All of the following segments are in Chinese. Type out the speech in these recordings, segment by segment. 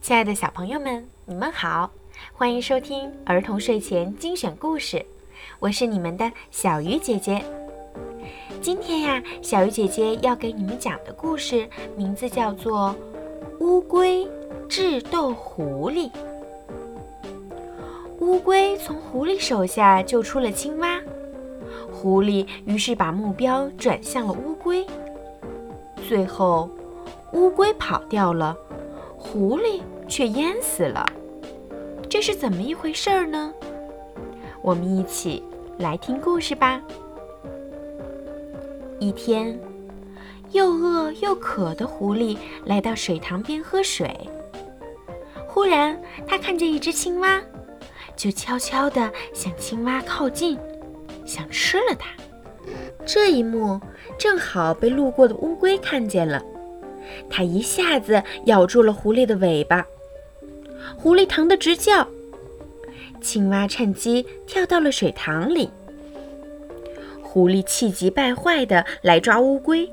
亲爱的小朋友们，你们好，欢迎收听儿童睡前精选故事，我是你们的小鱼姐姐。今天呀，小鱼姐姐要给你们讲的故事名字叫做《乌龟智斗狐狸》。乌龟从狐狸手下救出了青蛙，狐狸于是把目标转向了乌龟。最后，乌龟跑掉了，狐狸。却淹死了，这是怎么一回事儿呢？我们一起来听故事吧。一天，又饿又渴的狐狸来到水塘边喝水。忽然，他看见一只青蛙，就悄悄地向青蛙靠近，想吃了它。这一幕正好被路过的乌龟看见了，它一下子咬住了狐狸的尾巴。狐狸疼得直叫，青蛙趁机跳到了水塘里。狐狸气急败坏地来抓乌龟，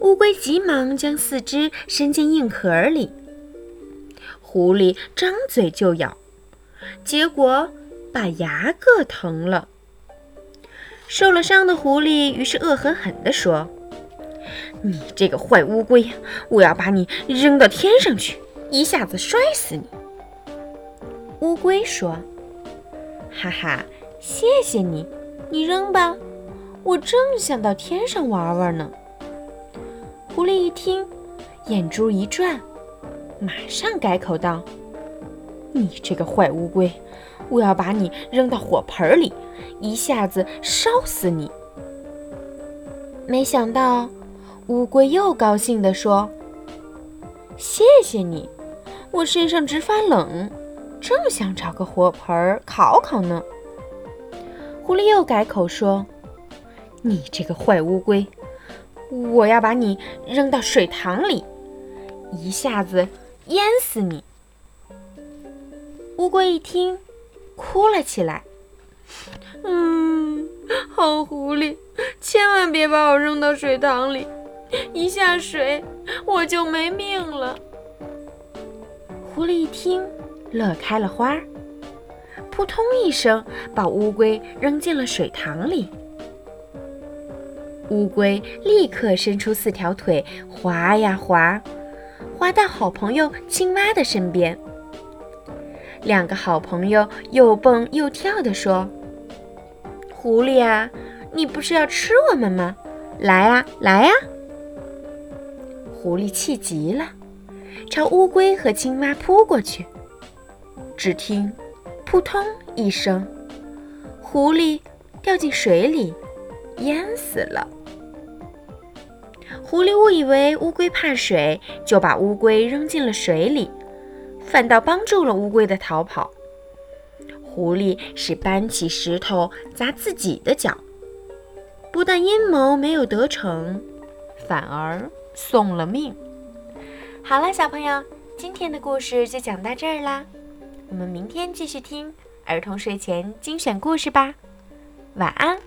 乌龟急忙将四肢伸进硬壳里。狐狸张嘴就咬，结果把牙硌疼了。受了伤的狐狸于是恶狠狠地说：“你这个坏乌龟，我要把你扔到天上去，一下子摔死你！”乌龟说：“哈哈，谢谢你，你扔吧，我正想到天上玩玩呢。”狐狸一听，眼珠一转，马上改口道：“你这个坏乌龟，我要把你扔到火盆里，一下子烧死你！”没想到，乌龟又高兴地说：“谢谢你，我身上直发冷。”正想找个火盆烤烤呢，狐狸又改口说：“你这个坏乌龟，我要把你扔到水塘里，一下子淹死你！”乌龟一听，哭了起来：“嗯，好狐狸，千万别把我扔到水塘里，一下水我就没命了。”狐狸一听。乐开了花，扑通一声把乌龟扔进了水塘里。乌龟立刻伸出四条腿，滑呀滑，滑到好朋友青蛙的身边。两个好朋友又蹦又跳地说：“狐狸啊，你不是要吃我们吗？来啊，来啊！”狐狸气极了，朝乌龟和青蛙扑过去。只听“扑通”一声，狐狸掉进水里，淹死了。狐狸误以为乌龟怕水，就把乌龟扔进了水里，反倒帮助了乌龟的逃跑。狐狸是搬起石头砸自己的脚，不但阴谋没有得逞，反而送了命。好了，小朋友，今天的故事就讲到这儿啦。我们明天继续听儿童睡前精选故事吧，晚安。